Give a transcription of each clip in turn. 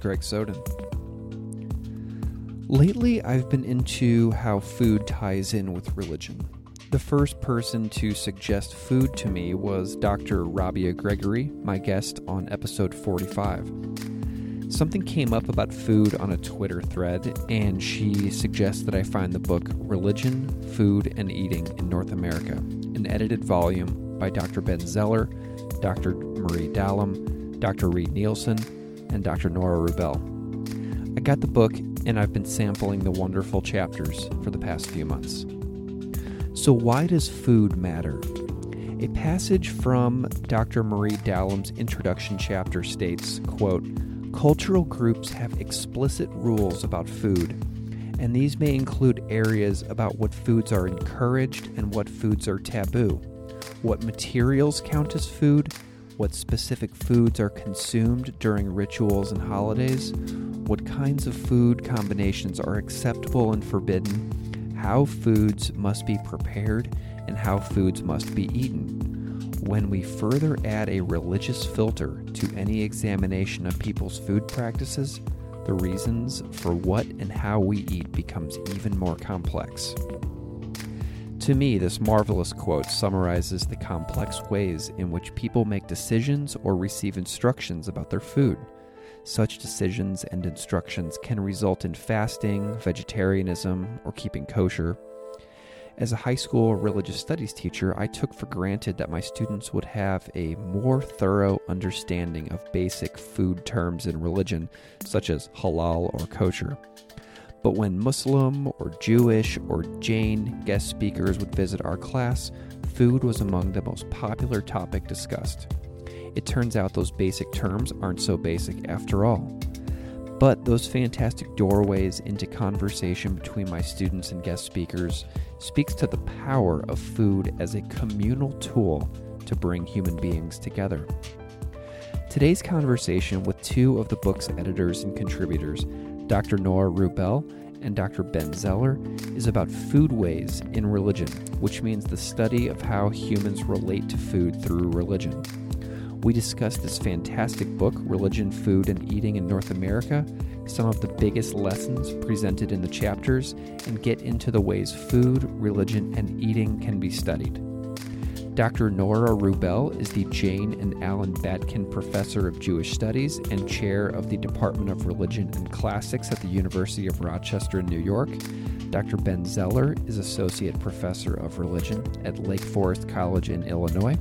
Greg Soden. Lately, I've been into how food ties in with religion. The first person to suggest food to me was Dr. Rabia Gregory, my guest on episode 45. Something came up about food on a Twitter thread, and she suggests that I find the book Religion, Food, and Eating in North America, an edited volume by Dr. Ben Zeller, Dr. Marie Dallam, Dr. Reid Neilson, and Dr. Nora Rubel. I got the book, and I've been sampling the wonderful chapters for the past few months. So, why does food matter? A passage from Dr. Marie Dallam's introduction chapter states, quote, Cultural groups have explicit rules about food, and these may include areas about what foods are encouraged and what foods are taboo, what materials count as food, what specific foods are consumed during rituals and holidays, what kinds of food combinations are acceptable and forbidden, how foods must be prepared, and how foods must be eaten. When we further add a religious filter to any examination of people's food practices, the reasons for what and how we eat becomes even more complex. To me, this marvelous quote summarizes the complex ways in which people make decisions or receive instructions about their food. Such decisions and instructions can result in fasting, vegetarianism, or keeping kosher. As a high school religious studies teacher, I took for granted that my students would have a more thorough understanding of basic food terms in religion, such as halal or kosher. But when Muslim or Jewish or Jain guest speakers would visit our class, food was among the most popular topic discussed. It turns out those basic terms aren't so basic after all. But those fantastic doorways into conversation between my students and guest speakers speaks to the power of food as a communal tool to bring human beings together. Today's conversation with two of the book's editors and contributors, Dr. Nora Rubel and Dr. Ben Zeller, is about foodways in religion, which means the study of how humans relate to food through religion. We discuss this fantastic book, Religion, Food, and Eating in North America, some of the biggest lessons presented in the chapters, and get into the ways food, religion, and eating can be studied. Dr. Nora Rubel is the Jane and Alan Batkin Professor of Jewish Studies and Chair of the Department of Religion and Classics at the University of Rochester in New York. Dr. Ben Zeller is Associate Professor of Religion at Lake Forest College in Illinois.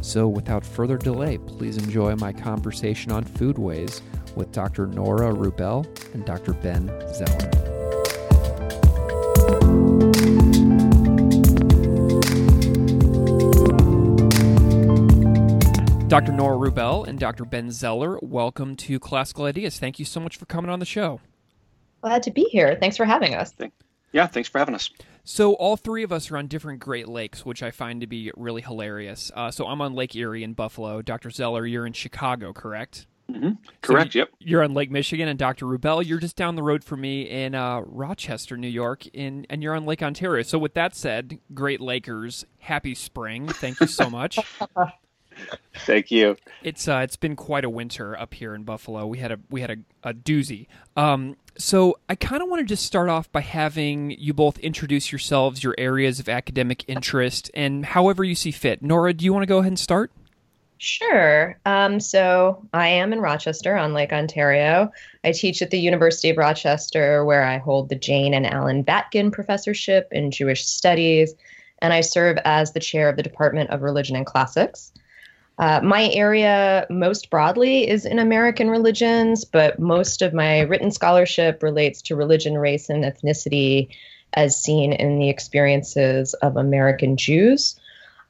So, without further delay, please enjoy my conversation on foodways with Dr. Nora Rubel and Dr. Ben Zeller. Dr. Nora Rubel and Dr. Ben Zeller, welcome to Classical Ideas. Thank you so much for coming on the show. Glad to be here. Thanks for having us. Yeah, thanks for having us. So, all three of us are on different Great Lakes, which I find to be really hilarious. Uh, so, I'm on Lake Erie in Buffalo. Dr. Zeller, you're in Chicago, correct? Mm-hmm. Correct, so yep. You're on Lake Michigan, and Dr. Rubel, you're just down the road from me in uh, Rochester, New York, in, and you're on Lake Ontario. So, with that said, Great Lakers, happy spring. Thank you so much. Thank you. It's uh, it's been quite a winter up here in Buffalo. We had a we had a, a doozy. Um, so I kind of want to just start off by having you both introduce yourselves, your areas of academic interest, and however you see fit. Nora, do you want to go ahead and start? Sure. Um, so I am in Rochester on Lake Ontario. I teach at the University of Rochester, where I hold the Jane and Alan Batkin Professorship in Jewish Studies, and I serve as the chair of the Department of Religion and Classics. Uh, my area, most broadly, is in American religions, but most of my written scholarship relates to religion, race, and ethnicity as seen in the experiences of American Jews.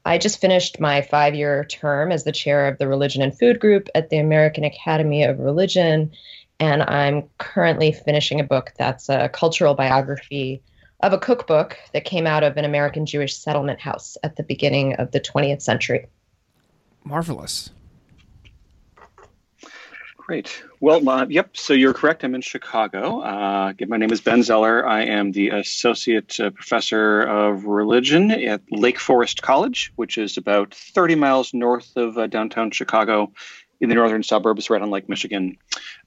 I just finished my five year term as the chair of the Religion and Food Group at the American Academy of Religion, and I'm currently finishing a book that's a cultural biography of a cookbook that came out of an American Jewish settlement house at the beginning of the 20th century. Marvelous. Great. Well, uh, yep. So you're correct. I'm in Chicago. Uh, my name is Ben Zeller. I am the associate uh, professor of religion at Lake Forest College, which is about 30 miles north of uh, downtown Chicago, in the northern suburbs, right on Lake Michigan.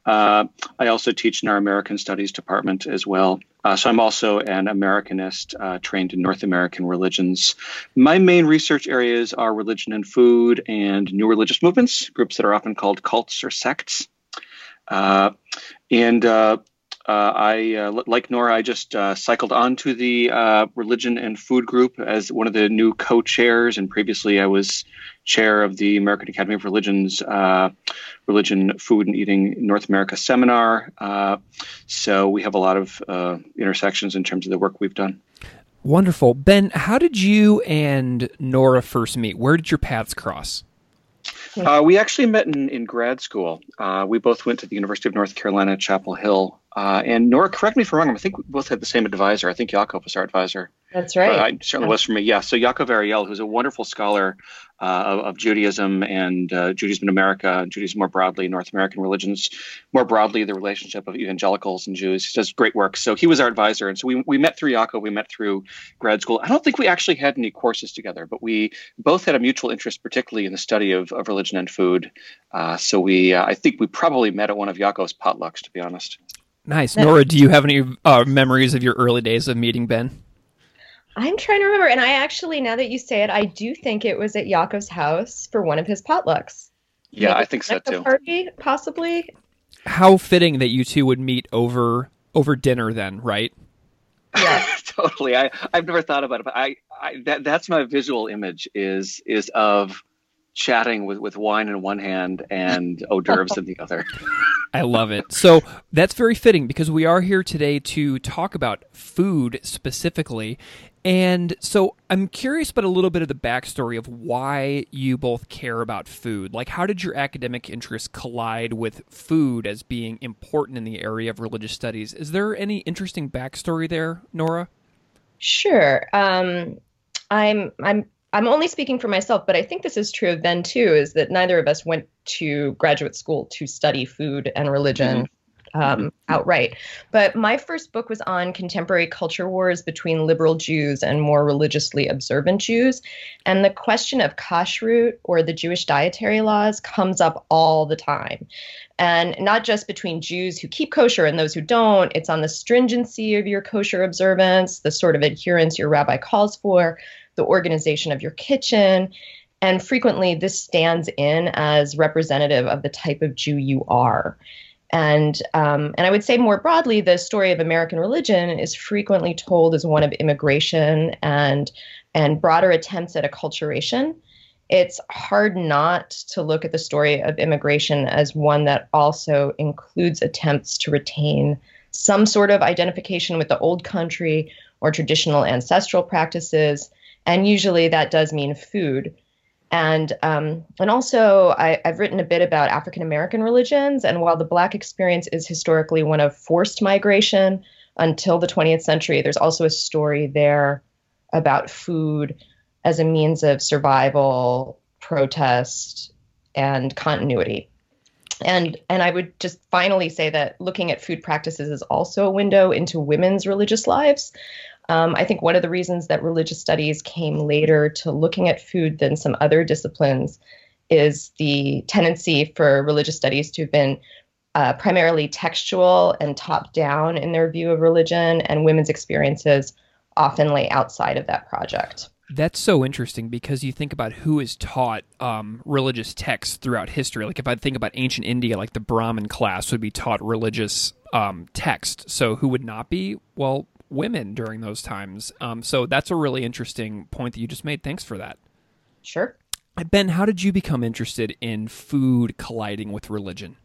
Uh, I also teach in our American Studies department as well. Uh, so I'm also an Americanist uh, trained in North American religions. My main research areas are religion and food and new religious movements, groups that are often called cults or sects. Uh, and uh, I, uh, like Nora, I just uh, cycled onto the uh, religion and food group as one of the new co-chairs, and previously I was chair of the American Academy of Religions uh, Religion, Food, and Eating North America seminar. Uh, so we have a lot of intersections in terms of the work we've done. Wonderful, Ben. How did you and Nora first meet? Where did your paths cross? Uh, we actually met in, in grad school. Uh, we both went to the University of North Carolina, Chapel Hill. Uh, and Nora, correct me if I'm wrong. I think we both had the same advisor. I think Yaakov was our advisor. That's right. Uh, I certainly was for me. Yeah. So Yaakov Ariel, who's a wonderful scholar uh, of, of, Judaism and uh, Judaism in America, Judaism more broadly, North American religions more broadly, the relationship of evangelicals and Jews. He does great work. So he was our advisor, and so we we met through Yaakov. We met through grad school. I don't think we actually had any courses together, but we both had a mutual interest, particularly in the study of, of religion and food. Uh, so we, uh, I think we probably met at one of Yaakov's potlucks, to be honest. Nice. Nora, do you have any uh, memories of your early days of meeting Ben? I'm trying to remember. And I actually, now that you say it, I do think it was at Yaakov's house for one of his potlucks. Yeah, Maybe I think so too. Party, possibly. How fitting that you two would meet over over dinner then, right? Yeah, totally. I I've never thought about it, but I, I that that's my visual image is is of chatting with, with wine in one hand and hors d'oeuvres in the other. I love it. So that's very fitting because we are here today to talk about food specifically. And so I'm curious about a little bit of the backstory of why you both care about food. Like, how did your academic interests collide with food as being important in the area of religious studies? Is there any interesting backstory there, Nora? Sure. Um, I'm I'm I'm only speaking for myself, but I think this is true of Ben too, is that neither of us went to graduate school to study food and religion. Mm-hmm. Um, outright. But my first book was on contemporary culture wars between liberal Jews and more religiously observant Jews. And the question of kashrut or the Jewish dietary laws comes up all the time. And not just between Jews who keep kosher and those who don't, it's on the stringency of your kosher observance, the sort of adherence your rabbi calls for, the organization of your kitchen. And frequently, this stands in as representative of the type of Jew you are. And um, and I would say more broadly, the story of American religion is frequently told as one of immigration and and broader attempts at acculturation. It's hard not to look at the story of immigration as one that also includes attempts to retain some sort of identification with the old country or traditional ancestral practices, and usually that does mean food. And um, and also, I, I've written a bit about African American religions, and while the Black experience is historically one of forced migration until the 20th century, there's also a story there about food as a means of survival, protest, and continuity. And and I would just finally say that looking at food practices is also a window into women's religious lives. Um, I think one of the reasons that religious studies came later to looking at food than some other disciplines is the tendency for religious studies to have been uh, primarily textual and top down in their view of religion, and women's experiences often lay outside of that project. That's so interesting because you think about who is taught um, religious texts throughout history. Like if I think about ancient India, like the Brahmin class would be taught religious um, text. So who would not be? Well, women during those times. Um, so that's a really interesting point that you just made. Thanks for that. Sure. Ben, how did you become interested in food colliding with religion?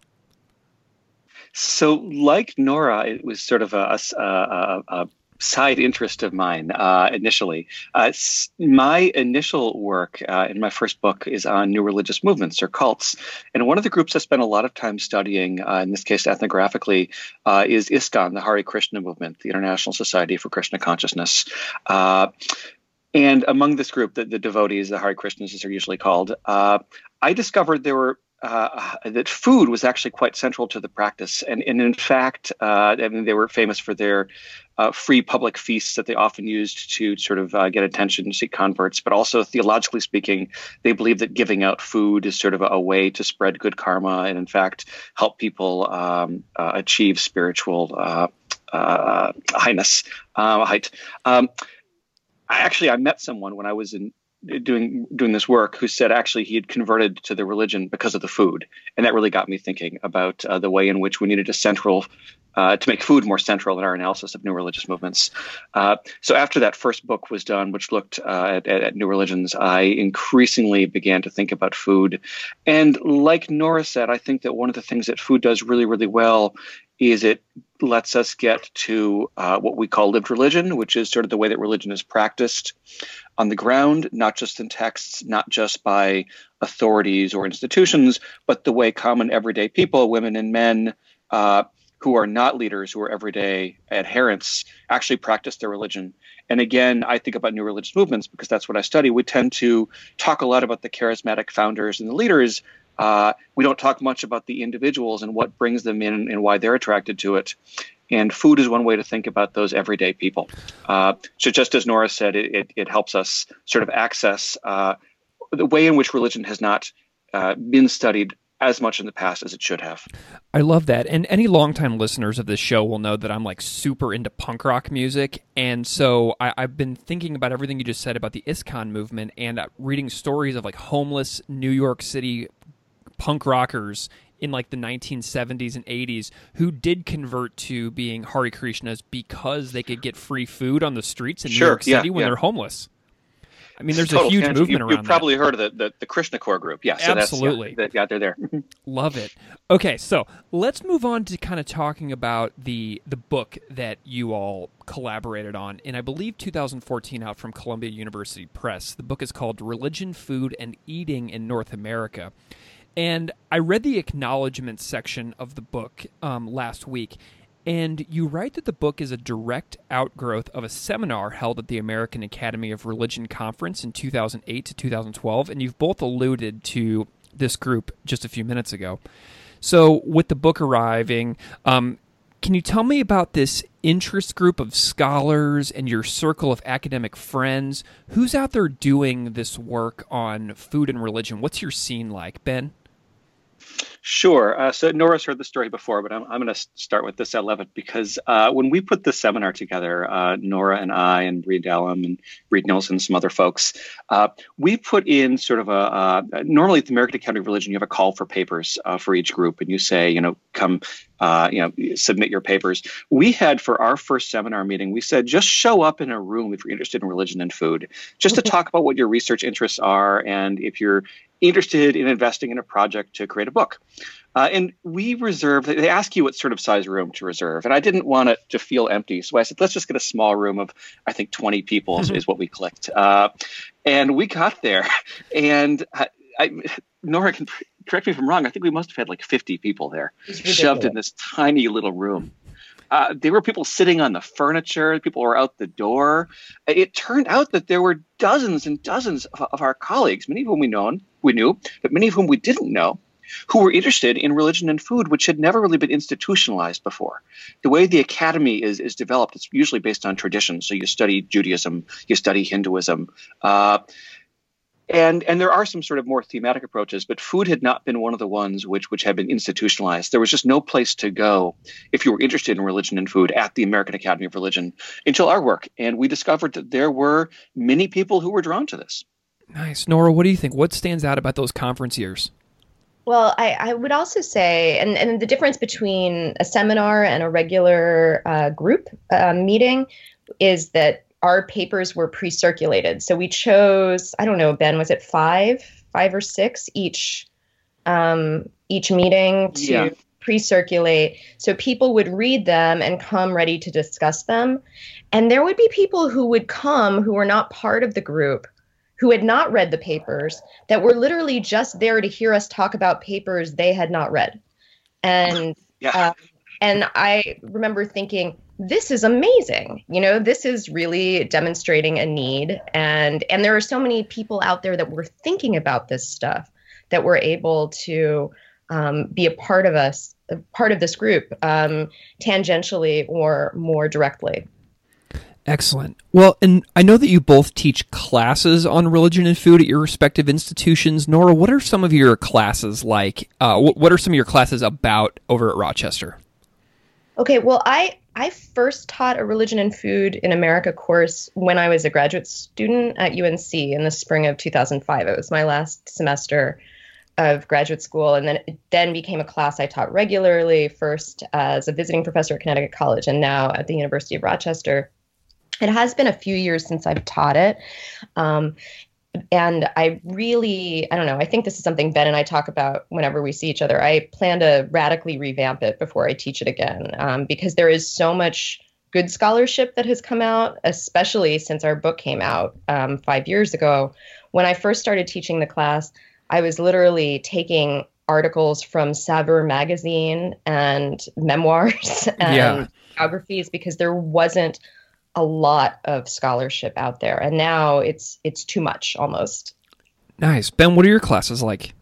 So, like Nora, it was sort of a, a, a, side interest of mine uh, initially. Uh, my initial work uh, in my first book is on new religious movements or cults. And one of the groups I spent a lot of time studying, uh, in this case ethnographically, uh, is ISKCON, the Hare Krishna movement, the International Society for Krishna Consciousness. Uh, and among this group, the, the, devotees, the Hare Krishnas, as they're usually called, I discovered there were uh, that food was actually quite central to the practice. And, and in fact, uh, I mean, they were famous for their uh, free public feasts that they often used to sort of uh, get attention and seek converts. But also, theologically speaking, they believe that giving out food is sort of a, a way to spread good karma and, in fact, help people um, uh, achieve spiritual uh, highness, height. Um, actually I met someone when I was in doing doing this work who said actually he had converted to the religion because of the food, and that really got me thinking about uh, the way in which we needed a central uh, to make food more central in our analysis of new religious movements. Uh, so after that first book was done, which looked uh, at, at, new religions, I increasingly began to think about food, and like Nora said, I think that one of the things that food does really really well is it lets us get to uh, what we call lived religion, which is sort of the way that religion is practiced on the ground, not just in texts, not just by authorities or institutions, but the way common everyday people, women and men, uh, who are not leaders, who are everyday adherents, actually practice their religion. And again, I think about new religious movements because that's what I study. We tend to talk a lot about the charismatic founders and the leaders. Uh, we don't talk much about the individuals and what brings them in and why they're attracted to it. And food is one way to think about those everyday people. Uh, so, just as Nora said, it, it, it helps us sort of access uh, the way in which religion has not uh, been studied as much in the past as it should have. I love that. And any longtime listeners of this show will know that I'm like super into punk rock music. And so I, have been thinking about everything you just said about the ISKCON movement and uh, reading stories of like homeless New York City punk rockers in like the 1970s and 80s who did convert to being Hare Krishnas because they could get free food on the streets in sure, New York City yeah, when yeah. they're homeless. I mean, there's Total a huge tangent. movement you, around You've probably that. heard of the, the, the Krishnacore group. Yeah, so Absolutely. That's, yeah, yeah, they're there. Mm-hmm. Love it. Okay, so let's move on to kind of talking about the the book that you all collaborated on and I believe 2014 out from Columbia University Press. The book is called Religion, Food, and Eating in North America. And I read the acknowledgement section of the book um, last week, and you write that the book is a direct outgrowth of a seminar held at the American Academy of Religion conference in 2008 to 2012, and you've both alluded to this group just a few minutes ago. So, with the book arriving, um, can you tell me about this interest group of scholars and your circle of academic friends? Who's out there doing this work on food and religion? What's your scene like, Ben? Sure. Uh, so Nora's heard the story before, but I'm, I'm going to start with this. I love it because uh, when we put the seminar together, uh, Nora and I and Reed Dallam and Reid Neilson and some other folks, uh, we put in sort of a, normally at the American Academy of Religion, you have a call for papers uh, for each group and you say, you know, come, uh, you know, submit your papers. We had for our first seminar meeting, we said, just show up in a room if you're interested in religion and food, just to talk about what your research interests are and if you're interested in investing in a project to create a book. Uh, and we reserve, they ask you what sort of size room to reserve. And I didn't want it to feel empty. So I said, let's just get a small room of, I think, 20 people mm-hmm. is what we clicked. Uh, and we got there. And I, I, Nora can correct me if I'm wrong. I think we must have had like 50 people there, shoved in this tiny little room. Uh, there were people sitting on the furniture. People were out the door. It turned out that there were dozens and dozens of, of our colleagues, many of whom we known we knew, but many of whom we didn't know, who were interested in religion and food, which had never really been institutionalized before. The way the academy is, is developed, it's usually based on tradition. So you study Judaism, you study Hinduism. Uh, and and there are some sort of more thematic approaches, but food had not been one of the ones which which had been institutionalized. There was just no place to go if you were interested in religion and food at the American Academy of Religion until our work, and we discovered that there were many people who were drawn to this. Nice, Nora. What do you think? What stands out about those conference years? Well, I, I would also say, and, and the difference between a seminar and a regular uh, group uh, meeting is that our papers were pre-circulated. So we chose, I don't know, Ben, was it five, five or six each um, each meeting to yeah. pre-circulate. So people would read them and come ready to discuss them. And there would be people who would come who were not part of the group, who had not read the papers, that were literally just there to hear us talk about papers they had not read. And yeah. uh, and I remember thinking, this is amazing you know this is really demonstrating a need and and there are so many people out there that were thinking about this stuff that were able to um, be a part of us part of this group um, tangentially or more directly Excellent. Well, and I know that you both teach classes on religion and food at your respective institutions. Nora, what are some of your classes like? Uh, what are some of your classes about over at Rochester? Okay, well, I I first taught a religion and food in America course when I was a graduate student at UNC in the spring of 2005. It was my last semester of graduate school, and then it then became a class I taught regularly, first as a visiting professor at Connecticut College, and now at the University of Rochester. It has been a few years since I've taught it. Um, and I really, I don't know, I think this is something Ben and I talk about whenever we see each other. I plan to radically revamp it before I teach it again um, because there is so much good scholarship that has come out, especially since our book came out um, five years ago. When I first started teaching the class, I was literally taking articles from Saveur magazine and memoirs and yeah. biographies because there wasn't a lot of scholarship out there and now it's it's too much almost. Nice. Ben what are your classes like?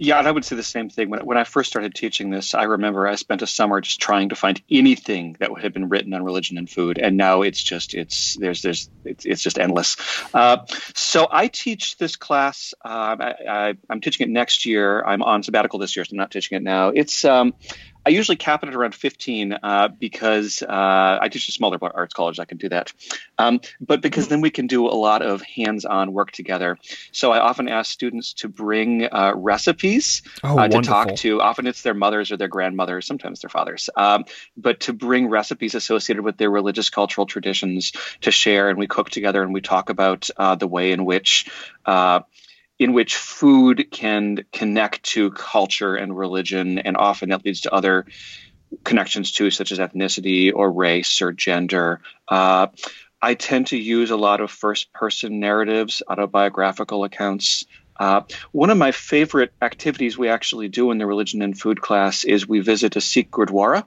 Yeah and i would say the same thing. When, when i first started teaching this i remember i spent a summer just trying to find anything that had been written on religion and food and now it's just it's there's there's it's, it's just endless. Uh, so i teach this class uh, I, am teaching it next year. I'm on sabbatical this year so i'm not teaching it now. It's um, I usually cap it at around 15 uh, because uh, I teach a smaller arts college. I can do that. Um, but because then we can do a lot of hands on work together. So I often ask students to bring uh, recipes oh, uh, to talk to. Often it's their mothers or their grandmothers, sometimes their fathers. Um, but to bring recipes associated with their religious cultural traditions to share. And we cook together and we talk about uh, the way in which uh, in which food can connect to culture and religion, and often that leads to other connections too, such as ethnicity or race or gender. Uh, I tend to use a lot of first person narratives, autobiographical accounts. Uh, one of my favorite activities we actually do in the religion and food class is we visit a Sikh Gurdwara.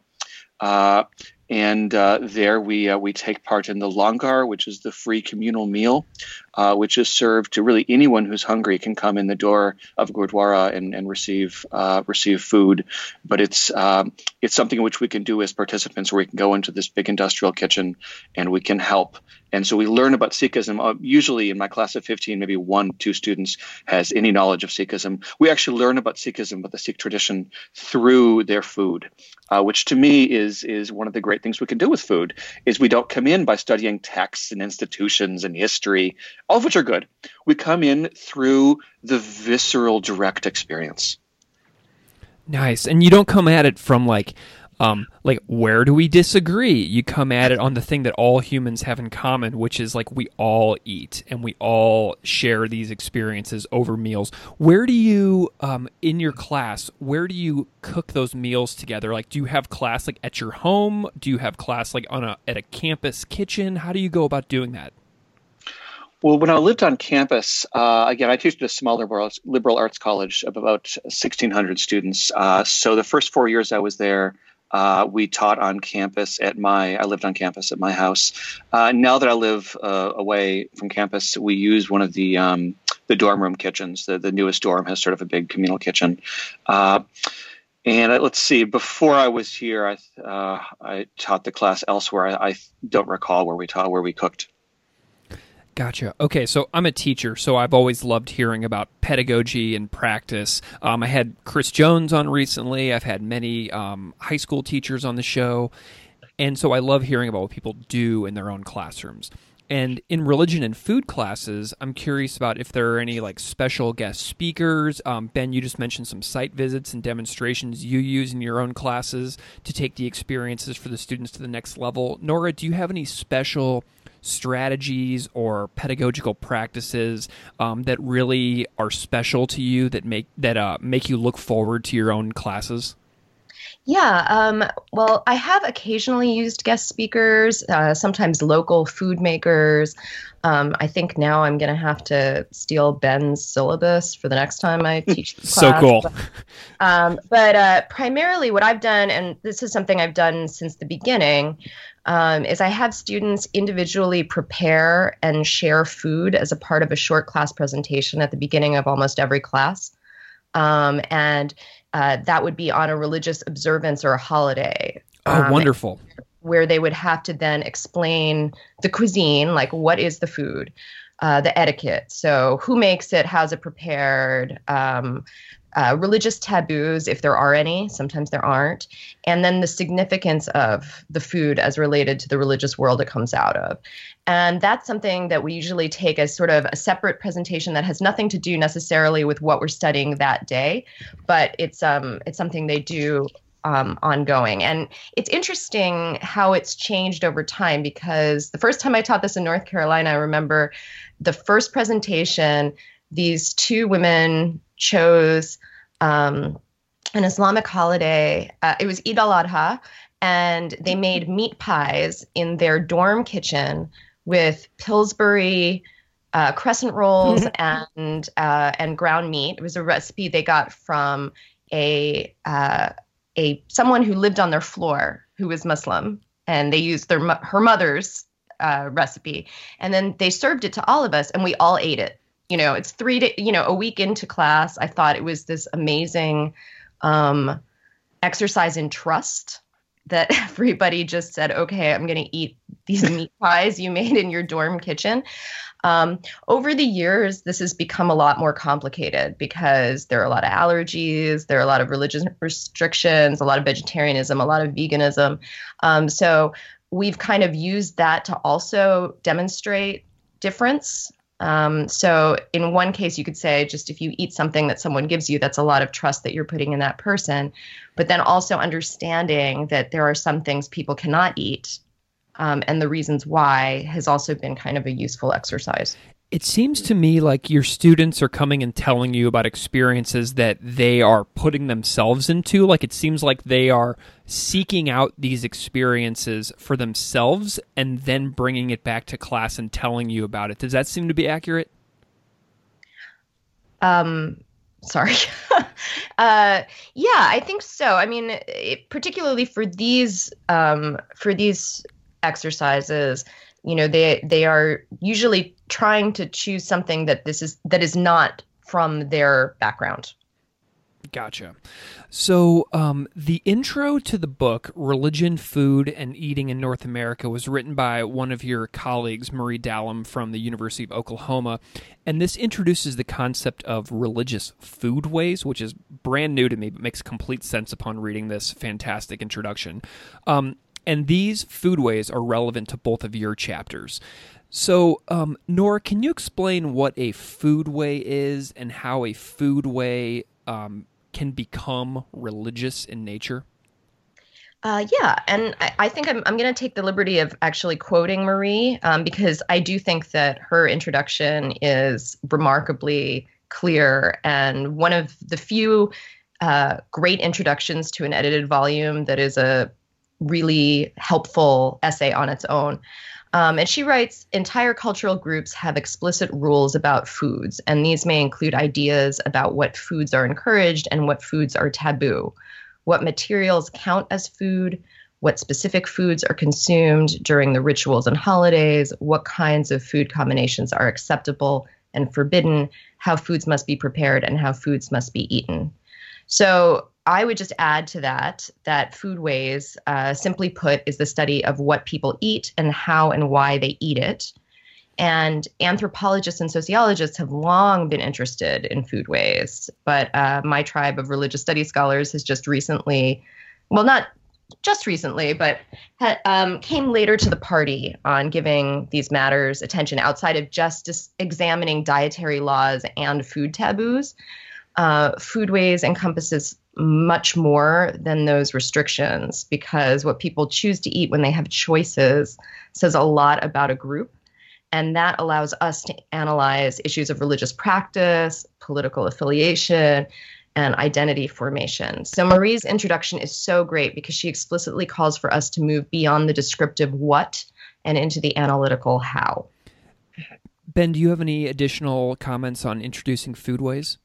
Uh, and uh, there we uh, we take part in the langar, which is the free communal meal, uh, which is served to really anyone who's hungry can come in the door of Gurdwara and, and receive uh, receive food. But it's um, it's something which we can do as participants, where we can go into this big industrial kitchen and we can help. And so we learn about Sikhism. Uh, usually, in my class of 15, maybe one, two students has any knowledge of Sikhism. We actually learn about Sikhism, about the Sikh tradition, through their food, uh, which to me is is one of the great things we can do with food. Is we don't come in by studying texts and institutions and history all of which are good. We come in through the visceral, direct experience. Nice. And you don't come at it from like, um, like where do we disagree? You come at it on the thing that all humans have in common, which is like we all eat and we all share these experiences over meals. Where do you, um, in your class, where do you cook those meals together? Like, do you have class like at your home? Do you have class like on a at a campus kitchen? How do you go about doing that? Well, when I lived on campus, uh, again, I teach at a small liberal, arts college of about 1,600 students. Uh, so the first four years I was there, uh, we taught on campus at my. I lived on campus at my house. Uh, now that I live uh, away from campus, we use one of the um, the dorm room kitchens. The, the newest dorm has sort of a big communal kitchen. Uh, and let's see. Before I was here, I I taught the class elsewhere. I, I don't recall where we taught where we cooked. Gotcha. Okay, so I'm a teacher, so I've always loved hearing about pedagogy and practice. Um, I had Chris Jones on recently. I've had many um, high school teachers on the show, and so I love hearing about what people do in their own classrooms. And in religion and food classes, I'm curious about if there are any like special guest speakers. Um, ben, you just mentioned some site visits and demonstrations you use in your own classes to take the experiences for the students to the next level. Nora, do you have any special strategies or pedagogical practices um, that really are special to you that make that uh, make you look forward to your own classes? Yeah, um, well, I have occasionally used guest speakers, uh, sometimes local food makers. Um, I think now I'm going to have to steal Ben's syllabus for the next time I teach. class. so cool. But, um, but uh, primarily, what I've done, and this is something I've done since the beginning, um, is I have students individually prepare and share food as a part of a short class presentation at the beginning of almost every class. Um, and uh, that would be on a religious observance or a holiday. Oh, um, wonderful. Where they would have to then explain the cuisine, like what is the food, uh, the etiquette. So, who makes it? How's it prepared? Um, uh, religious taboos, if there are any, sometimes there aren't, and then the significance of the food as related to the religious world it comes out of. And that's something that we usually take as sort of a separate presentation that has nothing to do necessarily with what we're studying that day, but it's um it's something they do um, ongoing. And it's interesting how it's changed over time because the first time I taught this in North Carolina, I remember the first presentation, these two women chose um, an Islamic holiday. Uh, it was Eid al Adha, and they made meat pies in their dorm kitchen with Pillsbury uh, crescent rolls and uh, and ground meat. It was a recipe they got from a uh, a someone who lived on their floor who was Muslim, and they used their her mother's uh, recipe, and then they served it to all of us, and we all ate it you know it's three to you know a week into class i thought it was this amazing um, exercise in trust that everybody just said okay i'm going to eat these meat pies you made in your dorm kitchen. Um, over the years this has become a lot more complicated because there are a lot of allergies there are a lot of religious restrictions a lot of vegetarianism a lot of veganism. Um, so we've kind of used that to also demonstrate difference um, so, in one case, you could say just if you eat something that someone gives you, that's a lot of trust that you're putting in that person. But then also understanding that there are some things people cannot eat um, and the reasons why has also been kind of a useful exercise. It seems to me like your students are coming and telling you about experiences that they are putting themselves into. Like it seems like they are seeking out these experiences for themselves and then bringing it back to class and telling you about it. Does that seem to be accurate? Um, sorry. uh, yeah, I think so. I mean, it, particularly for these um, for these exercises, you know they they are usually trying to choose something that this is that is not from their background Gotcha. So, um, the intro to the book, Religion, Food, and Eating in North America, was written by one of your colleagues, Marie Dallam from the University of Oklahoma. And this introduces the concept of religious foodways, which is brand new to me, but makes complete sense upon reading this fantastic introduction. Um, and these foodways are relevant to both of your chapters. So, um, Nora, can you explain what a foodway is and how a foodway um, can become religious in nature? Uh, yeah, and I, I, think I'm, I'm going to take the liberty of actually quoting Marie um, because I do think that her introduction is remarkably clear and one of the few uh, great introductions to an edited volume that is a really helpful essay on its own. Um, and she writes entire cultural groups have explicit rules about foods, and these may include ideas about what foods are encouraged and what foods are taboo, what materials count as food, what specific foods are consumed during the rituals and holidays, what kinds of food combinations are acceptable and forbidden, how foods must be prepared, and how foods must be eaten. So, I would just add to that that foodways, uh, simply put, is the study of what people eat and how and why they eat it. And anthropologists and sociologists have long been interested in foodways, but uh, my tribe of religious studies scholars has just recently, well, not just recently, but had, um, came later to the party on giving these matters attention outside of just dis- examining dietary laws and food taboos. Uh, foodways encompasses much more than those restrictions because what people choose to eat when they have choices says a lot about a group. And that allows us to analyze issues of religious practice, political affiliation, and identity formation. So, Marie's introduction is so great because she explicitly calls for us to move beyond the descriptive what and into the analytical how. Ben, do you have any additional comments on introducing foodways?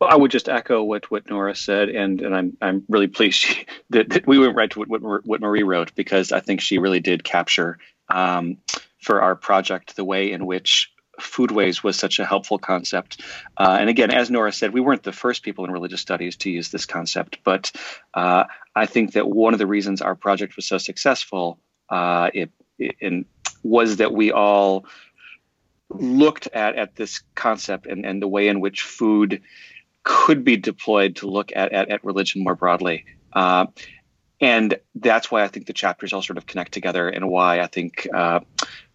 Well, I would just echo what, what Nora said, and, and I'm I'm really pleased she, that, that, we went right to what, what, what Marie wrote because I think she really did capture um, for our project the way in which foodways was such a helpful concept. Uh, and again, as Nora said, we weren't the first people in religious studies to use this concept, but uh, I think that one of the reasons our project was so successful uh, it, it, was that we all looked at at this concept and, and the way in which food could be deployed to look at, at, at religion more broadly. Uh, and that's why I think the chapters all sort of connect together, and why I think uh,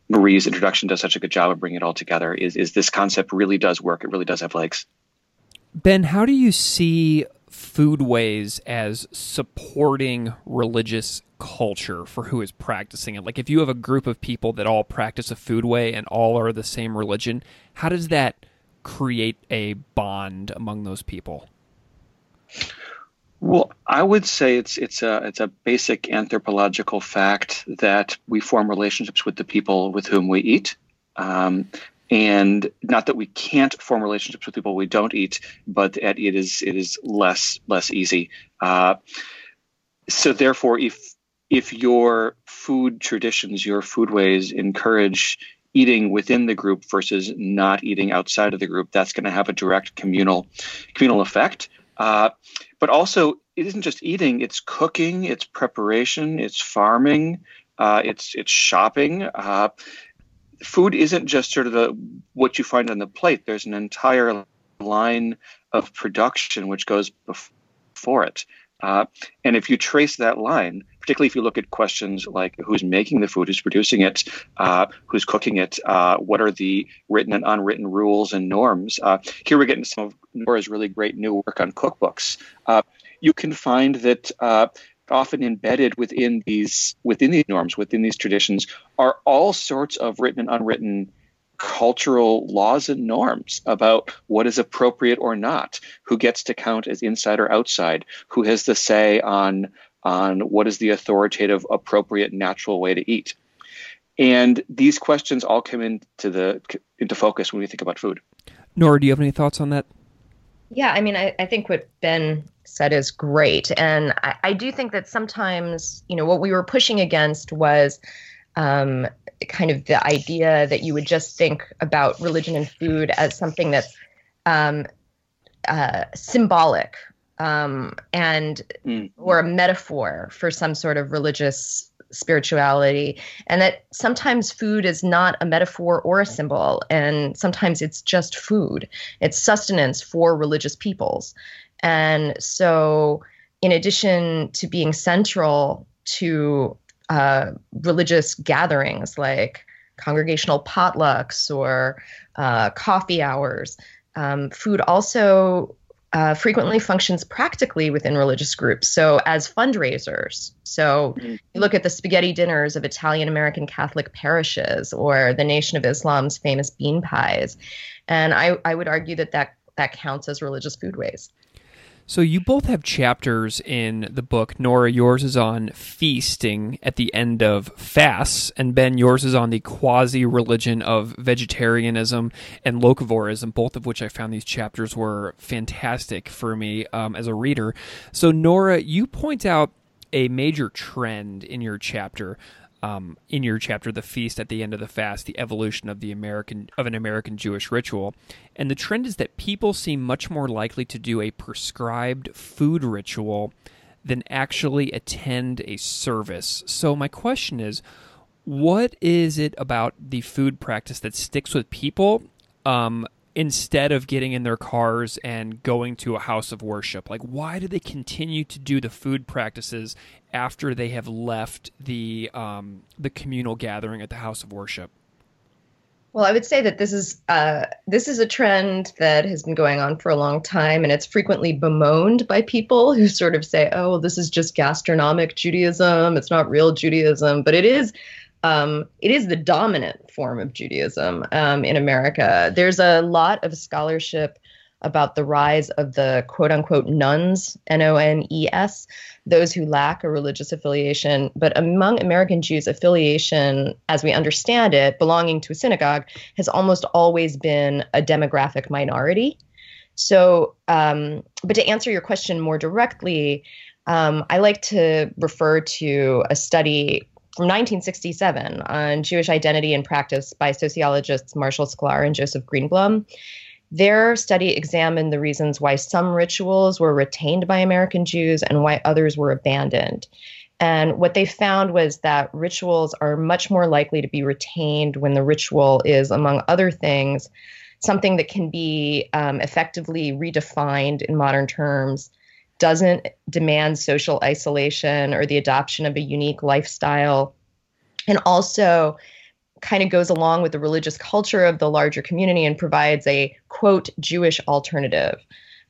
Marie's introduction does such a good job of bringing it all together. Is is this concept really does work? It really does have legs. Ben, how do you see foodways as supporting religious culture for who is practicing it? Like, if you have a group of people that all practice a foodway and all are the same religion, how does that create a bond among those people? Well, I would say it's it's a it's a basic anthropological fact that we form relationships with the people with whom we eat. Um, and not that we can't form relationships with people we don't eat, but it is it is less less easy. Uh, so therefore, if if your food traditions, your food ways encourage eating within the group versus not eating outside of the group, that's going to have a direct communal communal effect. Uh, but also, it isn't just eating; it's cooking, it's preparation, it's farming, uh, it's it's shopping. Food isn't just sort of the what you find on the plate. There's an entire line of production which goes before it. Uh, and if you trace that line, particularly if you look at questions like who's making the food, who's producing it, uh, who's cooking it, uh, what are the written and unwritten rules and norms. Uh, here we're getting some of Nora's really great new work on cookbooks. Uh, you can find that uh, often embedded within these within these norms, within these traditions, are all sorts of written and unwritten cultural laws and norms about what is appropriate or not, who gets to count as inside or outside, who has the say on on what is the authoritative, appropriate, natural way to eat. And these questions all come into the into focus when we think about food. Nora, do you have any thoughts on that? Yeah, I mean, I, I think what Ben said is great. And I, I do think that sometimes, you know, what we were pushing against was um, kind of the idea that you would just think about religion and food as something that's um, uh, symbolic um, and mm. or a metaphor for some sort of religious spirituality and that sometimes food is not a metaphor or a symbol and sometimes it's just food it's sustenance for religious peoples and so in addition to being central to uh, religious gatherings like congregational potlucks or uh, coffee hours um, food also uh, frequently functions practically within religious groups. So, as fundraisers. So, mm-hmm. you look at the spaghetti dinners of Italian American Catholic parishes or the Nation of Islam's famous bean pies. And I, I would argue that, that that counts as religious foodways. So you both have chapters in the book. Nora, yours is on feasting at the end of fasts, and Ben, yours is on the quasi religion of vegetarianism and locavorism, both of which I found these chapters were fantastic for me um, as a reader. So, Nora, you point out a major trend in your chapter um, in your chapter, the feast at the end of the fast, the evolution of the American of an American Jewish ritual, and the trend is that people seem much more likely to do a prescribed food ritual than actually attend a service. So my question is, what is it about the food practice that sticks with people um, instead of getting in their cars and going to a house of worship? Like, why do they continue to do the food practices after they have left the um, the communal gathering at the house of worship? Well, I would say that this is uh, this is a trend that has been going on for a long time, and it's frequently bemoaned by people who sort of say, "Oh, well, this is just gastronomic Judaism. It's not real Judaism," but it is. Um, it is the dominant form of Judaism um, in America. There's a lot of scholarship about the rise of the quote unquote nuns, N O N E S, those who lack a religious affiliation. But among American Jews, affiliation, as we understand it, belonging to a synagogue, has almost always been a demographic minority. So, um, but to answer your question more directly, um, I like to refer to a study from 1967 on Jewish identity and practice by sociologists Marshall Sklare and Joseph Greenblum. Their study examined the reasons why some rituals were retained by American Jews and why others were abandoned. And what they found was that rituals are much more likely to be retained when the ritual is, among other things, something that can be um, effectively redefined in modern terms, doesn't demand social isolation or the adoption of a unique lifestyle, and also kind of goes along with the religious culture of the larger community and provides a quote Jewish alternative.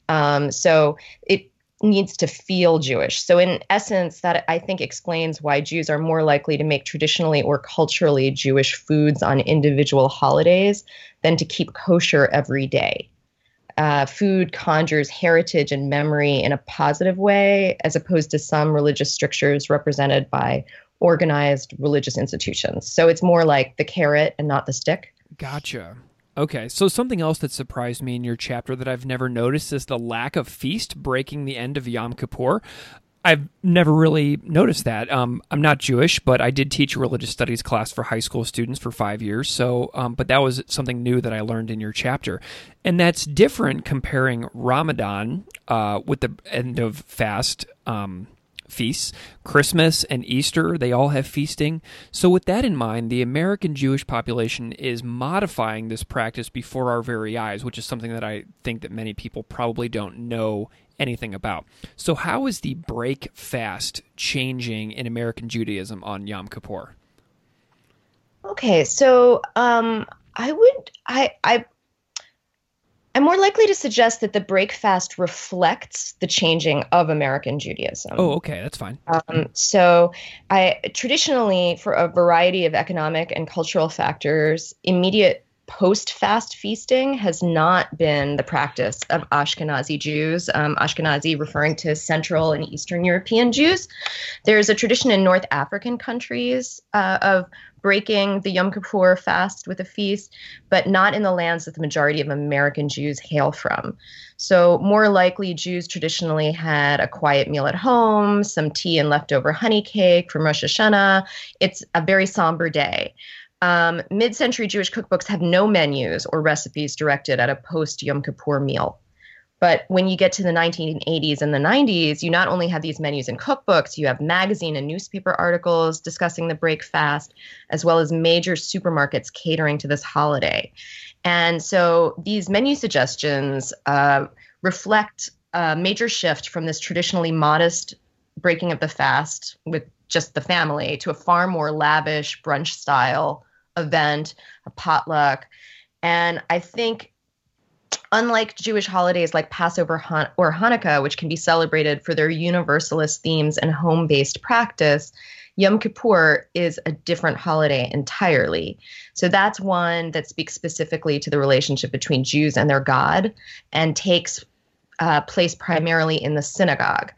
Um, so it needs to feel Jewish. So in essence, that I think explains why Jews are more likely to make traditionally or culturally Jewish foods on individual holidays than to keep kosher every day. Uh, food conjures heritage and memory in a positive way, as opposed to some religious strictures represented by organized religious institutions. So it's more like the carrot and not the stick. Gotcha. Okay, so something else that surprised me in your chapter that I've never noticed is the lack of feast breaking the end of Yom Kippur. I've never really noticed that. Um, I'm not Jewish, but I did teach a religious studies class for high school students for five years. So, um, but that was something new that I learned in your chapter, and that's different comparing Ramadan uh, with the end of fast um, feasts. Christmas and Easter, they all have feasting. So, with that in mind, the American Jewish population is modifying this practice before our very eyes, which is something that I think that many people probably don't know anything about. So, how is the break fast changing in American Judaism on Yom Kippur? Okay, so um, I would I I I'm more likely to suggest that the break fast reflects the changing of American Judaism. Oh, okay, that's fine. Um, so, I traditionally, for a variety of economic and cultural factors, immediate post fast feasting has not been the practice of Ashkenazi Jews, um, Ashkenazi referring to Central and Eastern European Jews. There's a tradition in North African countries uh, of breaking the Yom Kippur fast with a feast, but not in the lands that the majority of American Jews hail from. So, more likely, Jews traditionally had a quiet meal at home, some tea and leftover honey cake from Rosh Hashanah. It's a very somber day. Um, Mid century Jewish cookbooks have no menus or recipes directed at a post Yom Kippur meal. But when you get to the 1980s and the 90s, you not only have these menus and cookbooks, you have magazine and newspaper articles discussing the break fast, as well as major supermarkets catering to this holiday. And so these menu suggestions uh, reflect a major shift from this traditionally modest breaking of the fast with just the family to a far more lavish brunch style event, a potluck. And I think unlike Jewish holidays like Passover or Hanukkah, which can be celebrated for their universalist themes and home based practice, Yom Kippur is a different holiday entirely. So that's one that speaks specifically to the relationship between Jews and their God and takes uh, place primarily in the synagogue.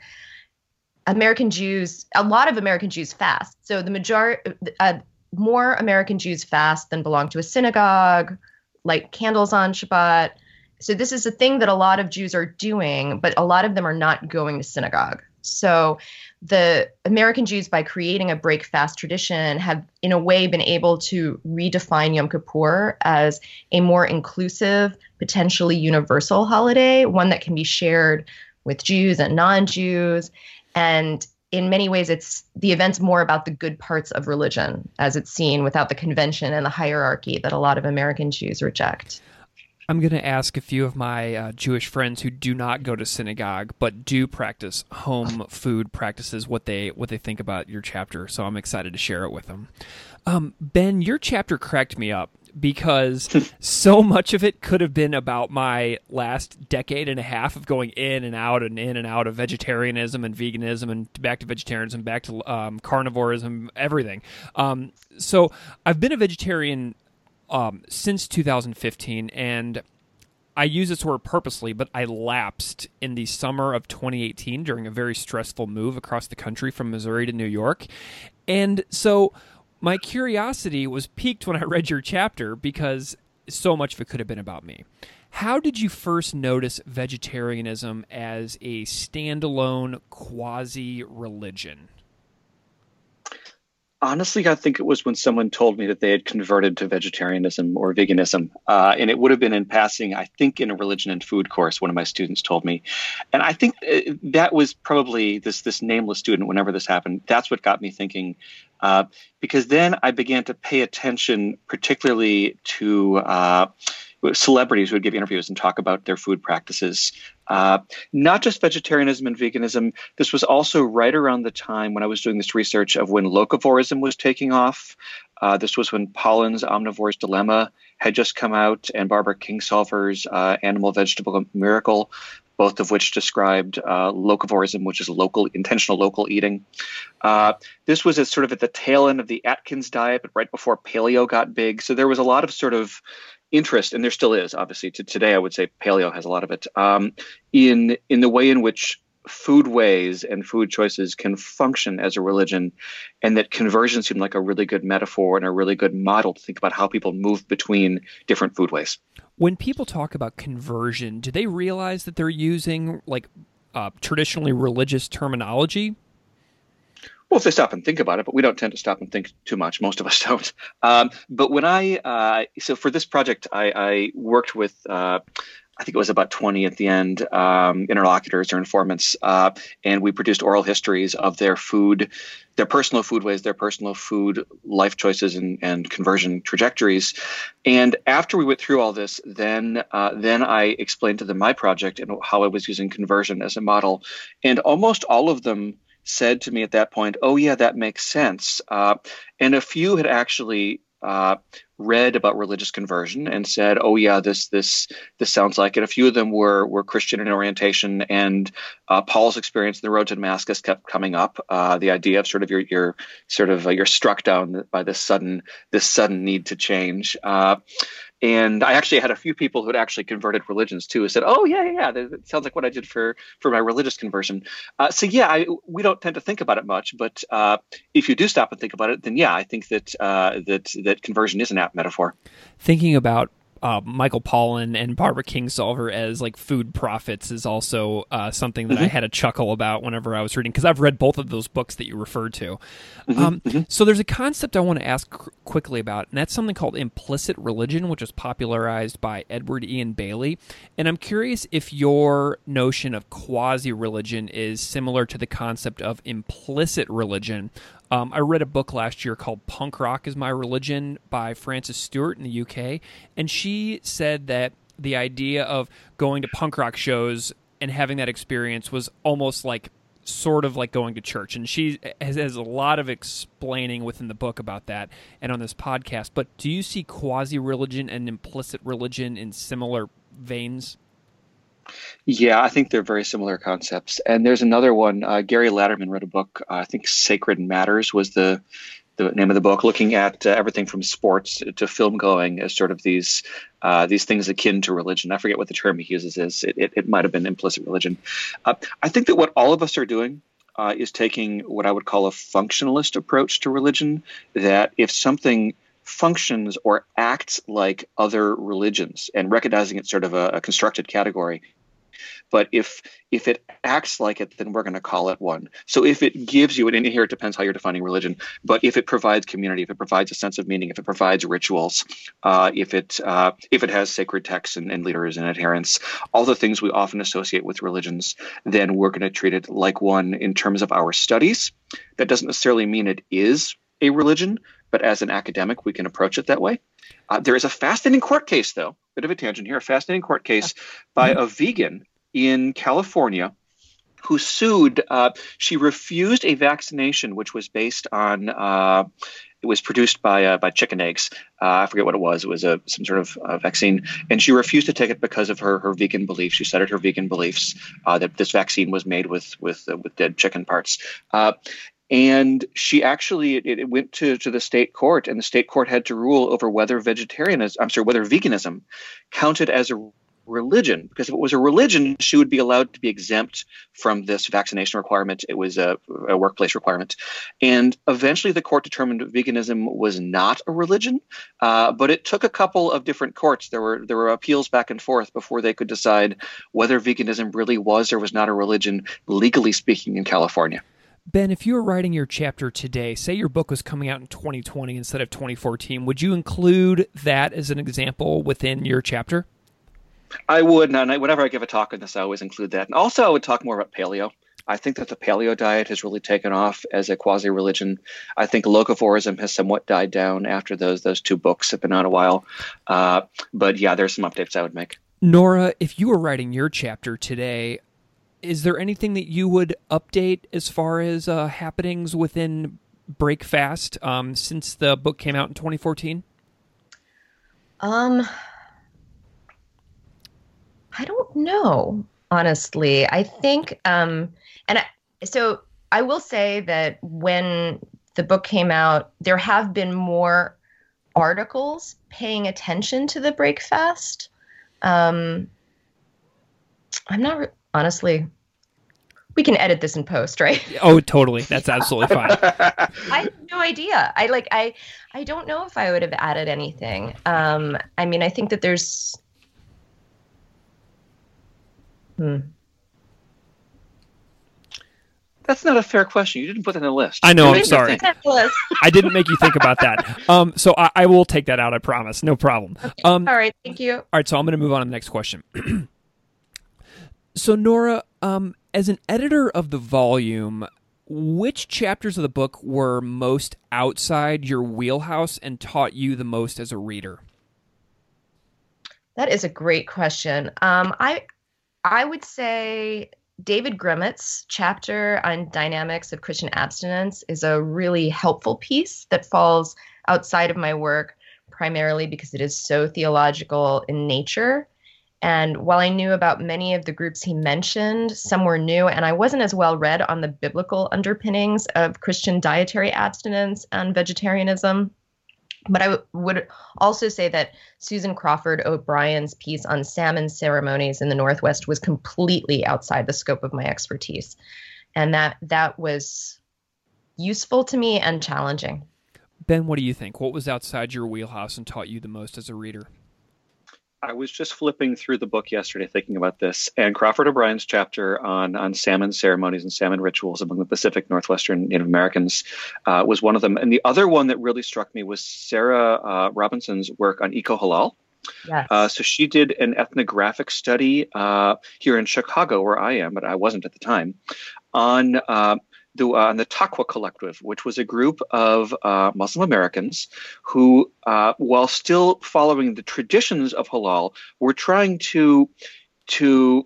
American Jews, a lot of American Jews fast. So the majority, uh, more American Jews fast than belong to a synagogue, light candles on Shabbat, so this is a thing that a lot of Jews are doing, but a lot of them are not going to synagogue. So the American Jews, by creating a break fast tradition, have in a way been able to redefine Yom Kippur as a more inclusive, potentially universal holiday, one that can be shared with Jews and non Jews. And in many ways, it's the event's more about the good parts of religion as it's seen without the convention and the hierarchy that a lot of American Jews reject. I'm going to ask a few of my uh, Jewish friends who do not go to synagogue but do practice home food practices what they what they think about your chapter. So I'm excited to share it with them. Um, ben, your chapter cracked me up because so much of it could have been about my last decade and a half of going in and out and in and out of vegetarianism and veganism and back to vegetarianism, back to um, carnivorism, everything. Um, so I've been a vegetarian um, since 2015, and I use this word purposely, but I lapsed in the summer of 2018 during a very stressful move across the country from Missouri to New York. And so my curiosity was piqued when I read your chapter because so much of it could have been about me. How did you first notice vegetarianism as a standalone quasi religion? Honestly, I think it was when someone told me that they had converted to vegetarianism or veganism. Uh, and it would have been in passing, I think, in a religion and food course, one of my students told me. And I think uh, that was probably this, this nameless student, whenever this happened, that's what got me thinking. Uh, because then I began to pay attention, particularly to uh, celebrities would give interviews and talk about their food practices. Uh, not just vegetarianism and veganism. This was also right around the time when I was doing this research of when locavorism was taking off. Uh, this was when Pollan's Omnivore's Dilemma had just come out, and Barbara Kingsolver's uh, Animal Vegetable Miracle, both of which described uh, which is local, intentional local eating. Uh, this was sort of at the tail end of the Atkins diet, but right before paleo got big. So there was a lot of sort of interest, and there still is, obviously. To today, I would say paleo has a lot of it um, in in the way in which food ways and food choices can function as a religion, and that conversion seemed like a really good metaphor and a really good model to think about how people move between different food ways. When people talk about conversion, do they realize that they're using like uh, traditionally religious terminology? Well, if they stop and think about it, but we don't tend to stop and think too much. Most of us don't. Um, but when I, uh, so for this project, I, I worked with, uh, I think it was about 20 at the end, um, interlocutors or informants, uh, and we produced oral histories of their food, their personal food ways, their personal food life choices and, and conversion trajectories. And after we went through all this, then uh, then I explained to them my project and how I was using conversion as a model, and almost all of them said to me at that point, "Oh yeah, that makes sense." Uh, and a few had actually uh, read about religious conversion and said, "Oh yeah, this this this sounds like it." A few of them were were Christian in orientation, and uh, Paul's experience in the road to Damascus kept coming up. Uh, the idea of sort of your your sort of uh, you're struck down by this sudden this sudden need to change. And I actually had a few people who had actually converted religions too, who said, "Oh yeah, yeah, yeah, that sounds like what I did for for my religious conversion." Uh, so yeah, I, we don't tend to think about it much, but uh, if you do stop and think about it, then yeah, I think that uh, that that conversion is an apt metaphor. Thinking about uh, Michael Pollan and Barbara Kingsolver as like food prophets is also uh, something that mm-hmm. I had a chuckle about whenever I was reading because I've read both of those books that you referred to. Mm-hmm. Um, mm-hmm. So there's a concept I want to ask qu- quickly about, and that's something called implicit religion, which was popularized by Edward Ian Bailey. And I'm curious if your notion of quasi religion is similar to the concept of implicit religion, um, I read a book last year called Punk Rock is My Religion by Francis Stewart in the UK, and she said that the idea of going to punk rock shows and having that experience was almost like sort of like going to church. And she has, has a lot of explaining within the book about that and on this podcast. But do you see quasi religion and implicit religion in similar veins? Yeah, I think they're very similar concepts. And there's another one. Uh, Gary Laderman wrote a book. Uh, I think "Sacred Matters" was the the name of the book, looking at uh, everything from sports to film going as sort of these uh, these things akin to religion. I forget what the term he uses is. It, it, it might have been implicit religion. Uh, I think that what all of us are doing uh, is taking what I would call a functionalist approach to religion. That if something functions or acts like other religions and recognizing it's sort of a, a constructed category but if if it acts like it, then we're going to call it one. So if it gives you, and here it depends how you're defining religion, but if it provides community, if it provides a sense of meaning, if it provides rituals, uh, if it uh, if it has sacred texts and, and leaders and adherents, all the things we often associate with religions, then we're going to treat it like one in terms of our studies. That doesn't necessarily mean it is a religion, but as an academic, we can approach it that way. Uh, there is a fascinating court case, though, bit of a tangent here, a fascinating court case by a vegan in California who sued. Uh, she refused a vaccination which was based on. Uh, it was produced by uh, by chicken eggs. Uh, I forget what it was. It was a some sort of uh, vaccine, and she refused to take it because of her her vegan beliefs. She cited her vegan beliefs uh, that this vaccine was made with with with dead chicken parts. and she actually it, it, went to, to the state court, and the state court had to rule over whether vegetarianism, I'm sorry, whether veganism counted as a religion because if it was a religion she would be allowed to be exempt from this vaccination requirement. It was a, a, workplace requirement. And eventually the court determined veganism was not a religion uh, but it took a couple of different courts. There were there were appeals back and forth before they could decide whether veganism really was or was not a religion legally speaking in california. Ben, if you were writing your chapter today, say your book was coming out in 2020 instead of 2014, would you include that as an example within your chapter? I would, and whenever I give a talk on this, I always include that. And also, I would talk more about paleo. I think that the paleo diet has really taken off as a quasi religion. I think locavorism has somewhat died down after those those two books have been out a while. Uh, but yeah, there's some updates I would make. Nora, if you were writing your chapter today, is there anything that you would update as far as uh, happenings within Breakfast um, since the book came out in 2014? Um, I don't know, honestly. I think, um, and I, so I will say that when the book came out, there have been more articles paying attention to the breakfast. Um, I'm not re- honestly. We can edit this in post, right? Oh, totally. That's absolutely fine. I have no idea. I like. I. I don't know if I would have added anything. Um, I mean, I think that there's Hmm. That's not a fair question. You didn't put that in the list. I know. I'm sorry. I didn't make you think about that. Um, so I, I, will take that out. I promise. No problem. Okay. Um, all right. Thank you. All right. So I'm going to move on to the next question. so Nora, um, as an editor of the volume, which chapters of the book were most outside your wheelhouse and taught you the most as a reader? That is a great question. Um, I I would say David Grumett's chapter on dynamics of Christian abstinence is a really helpful piece that falls outside of my work primarily because it is so theological in nature. And while I knew about many of the groups he mentioned, some were new, and I wasn't as well read on the biblical underpinnings of Christian dietary abstinence and vegetarianism. But I w- would also say that Suzanne Crawford O'Brien's piece on salmon ceremonies in the Northwest was completely outside the scope of my expertise. And that that was useful to me and challenging. Ben, what do you think? What was outside your wheelhouse and taught you the most as a reader? I was just flipping through the book yesterday thinking about this, and Crawford O'Brien's chapter on, on salmon ceremonies and salmon rituals among the Pacific Northwestern Native Americans uh, was one of them. And the other one that really struck me was Sarah uh, Robinson's work on eco halal. Yes. Uh, so she did an ethnographic study uh, here in Chicago, where I am, but I wasn't at the time, on uh, the, uh, the Taqwa Collective, which was a group of uh, Muslim Americans who, uh, while still following the traditions of halal, were trying to to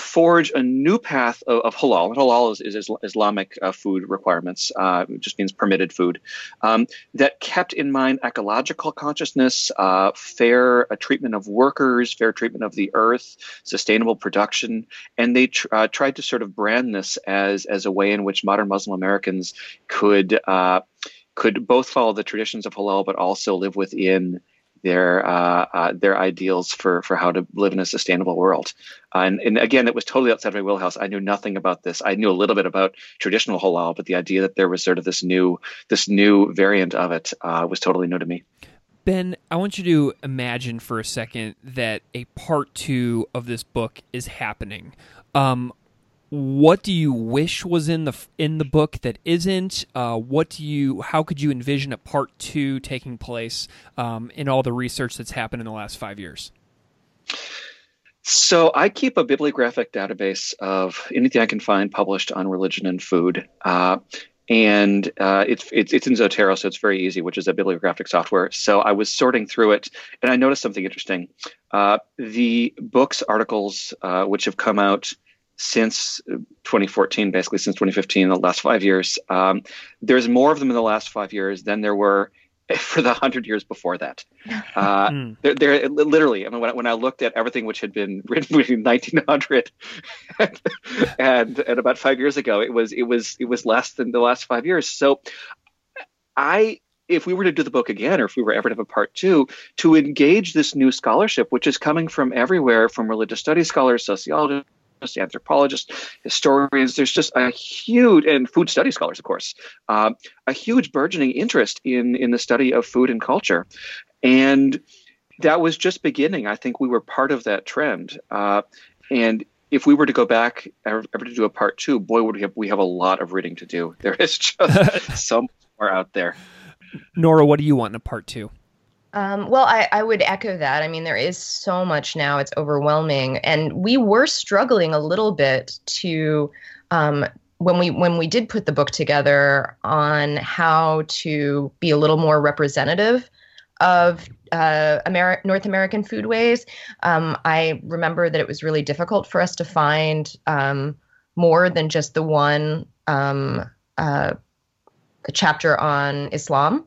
forge a new path of, of halal. Halal is, is Islamic uh, food requirements, uh, just means permitted food, um, that kept in mind ecological consciousness, uh, fair uh, treatment of workers, fair treatment of the earth, sustainable production. And they tr- uh, tried to sort of brand this as, as a way in which modern Muslim Americans could. Uh, could both follow the traditions of halal, but also live within their uh, uh, their ideals for for how to live in a sustainable world. Uh, and, and again, it was totally outside my wheelhouse. I knew nothing about this. I knew a little bit about traditional halal, but the idea that there was sort of this new this new variant of it uh, was totally new to me. Ben, I want you to imagine for a second that a part two of this book is happening. Um, what do you wish was in the in the book that isn't? Uh, what do you? How could you envision a part two taking place um, in all the research that's happened in the last five years? So I keep a bibliographic database of anything I can find published on religion and food. Uh, and uh, it's, it's it's in Zotero, so it's very easy, which is a bibliographic software. So I was sorting through it, and I noticed something interesting. Uh, the books, articles, uh, which have come out since 2014, basically since 2015, the last five years, um, there's more of them in the last five years than there were for the hundred years before that. Uh, mm. they're, they're, literally. I mean, when I, when I looked at everything which had been written between 1900 and, and, and about five years ago, it was it was it was less than the last five years. So, I if we were to do the book again, or if we were ever to have a part two, to engage this new scholarship, which is coming from everywhere, from religious studies scholars, sociologists anthropologists, historians. There's just a huge, and food study scholars, of course, uh, a huge burgeoning interest in in the study of food and culture, and that was just beginning. I think we were part of that trend, uh, and if we were to go back ever, ever, to do a part two, boy, would we have we have a lot of reading to do. There is just so much more out there. Nora, what do you want in a part two? Um, well, I, I would echo that. I mean, there is so much now; it's overwhelming, and we were struggling a little bit to um, when we when we did put the book together on how to be a little more representative of uh, North American foodways. Um, I remember that it was really difficult for us to find um, more than just the one um, uh, chapter on Islam.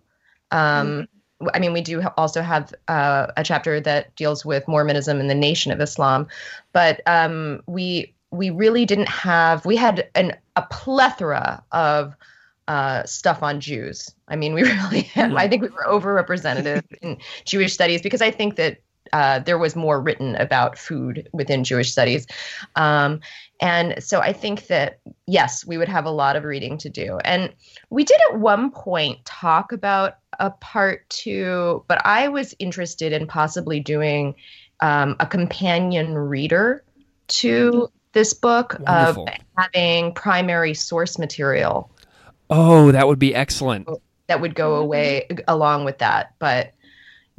Um, mm-hmm I mean, we do also have uh, a chapter that deals with Mormonism and the Nation of Islam, but um, we we really didn't have. We had an, a plethora of uh, stuff on Jews. I mean, we really. Had, I think we were overrepresented in Jewish studies because I think that uh, there was more written about food within Jewish studies. Um, and so I think that, yes, we would have a lot of reading to do. And we did at one point talk about a part two, but I was interested in possibly doing um, a companion reader to this book Wonderful. of having primary source material. Oh, that would be excellent. That would go away along with that. But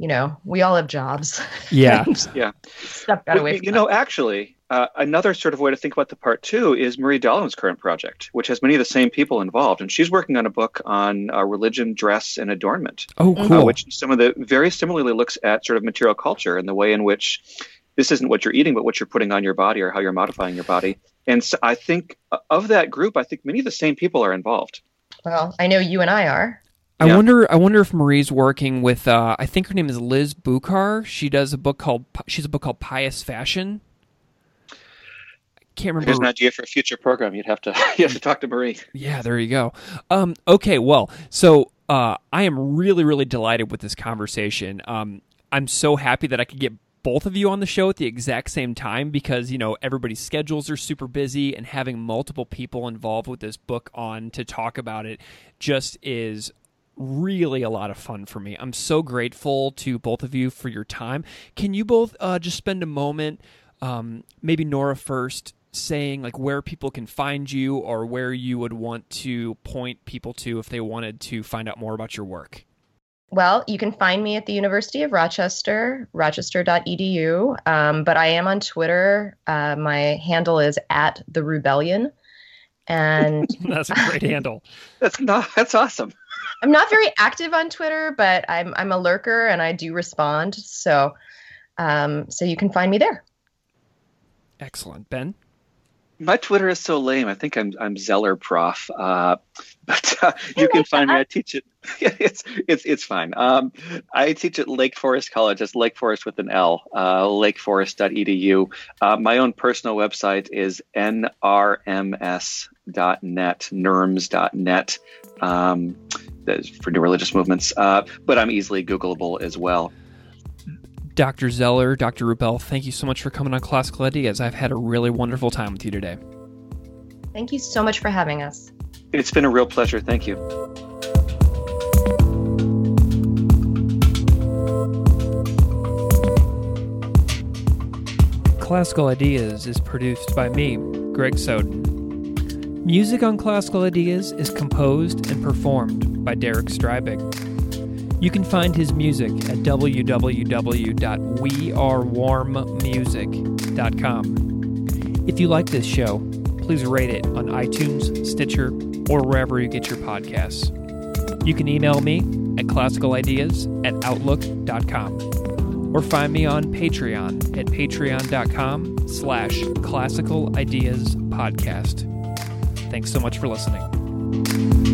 you know, we all have jobs. Yeah. yeah. Stuff got away. you know, actually, uh, another sort of way to think about the part two is Marie Dallam's current project, which has many of the same people involved, and she's working on a book on uh, religion, dress, and adornment. Oh, uh, cool! Uh, which some of the very similarly looks at sort of material culture and the way in which this isn't what you're eating, but what you're putting on your body or how you're modifying your body. And so I think uh, of that group, I think many of the same people are involved. Well, I know you and I are. I yeah. wonder. I wonder if Marie's working with. Uh, I think her name is Liz Bucar. She does a book called. She's a book called Pious Fashion can't remember. Here's an idea for a future program. You'd have to you have to talk to Marie. Yeah, there you go. Um, okay, well, so uh, I am really really delighted with this conversation. Um, I'm so happy that I could get both of you on the show at the exact same time because you know everybody's schedules are super busy and having multiple people involved with this book on to talk about it just is really a lot of fun for me. I'm so grateful to both of you for your time. Can you both uh, just spend a moment, um, maybe Nora first, saying like where people can find you or where you would want to point people to if they wanted to find out more about your work? Well, you can find me at the University of Rochester, rochester.edu. Um, but I am on Twitter. Uh, my handle is at the Rebellion. And that's a great handle. That's not that's awesome. I'm not very active on Twitter, but I'm I'm a lurker and I do respond. So um, so you can find me there. Excellent. Ben? My Twitter is so lame. I think I'm I'm Zeller Prof. Uh, but uh, you can find me. I teach it. it's it's it's fine. Um, I teach at Lake Forest College. That's Lake Forest with an L. Uh, lakeforest.edu. Uh, my own personal website is nrms.net. Nerms.net. Um, for new religious movements. Uh, but I'm easily Googleable as well. Dr. Zeller, Dr. Rubel, thank you so much for coming on Classical Ideas. I've had a really wonderful time with you today. Thank you so much for having us. It's been a real pleasure. Thank you. Classical Ideas is produced by me, Greg Soden. Music on Classical Ideas is composed and performed by Derek Strybeck. You can find his music at www.wearewarmmusic.com. If you like this show, please rate it on iTunes, Stitcher, or wherever you get your podcasts. You can email me at classicalideas at outlook.com or find me on Patreon at patreon.com slash classical ideas podcast. Thanks so much for listening.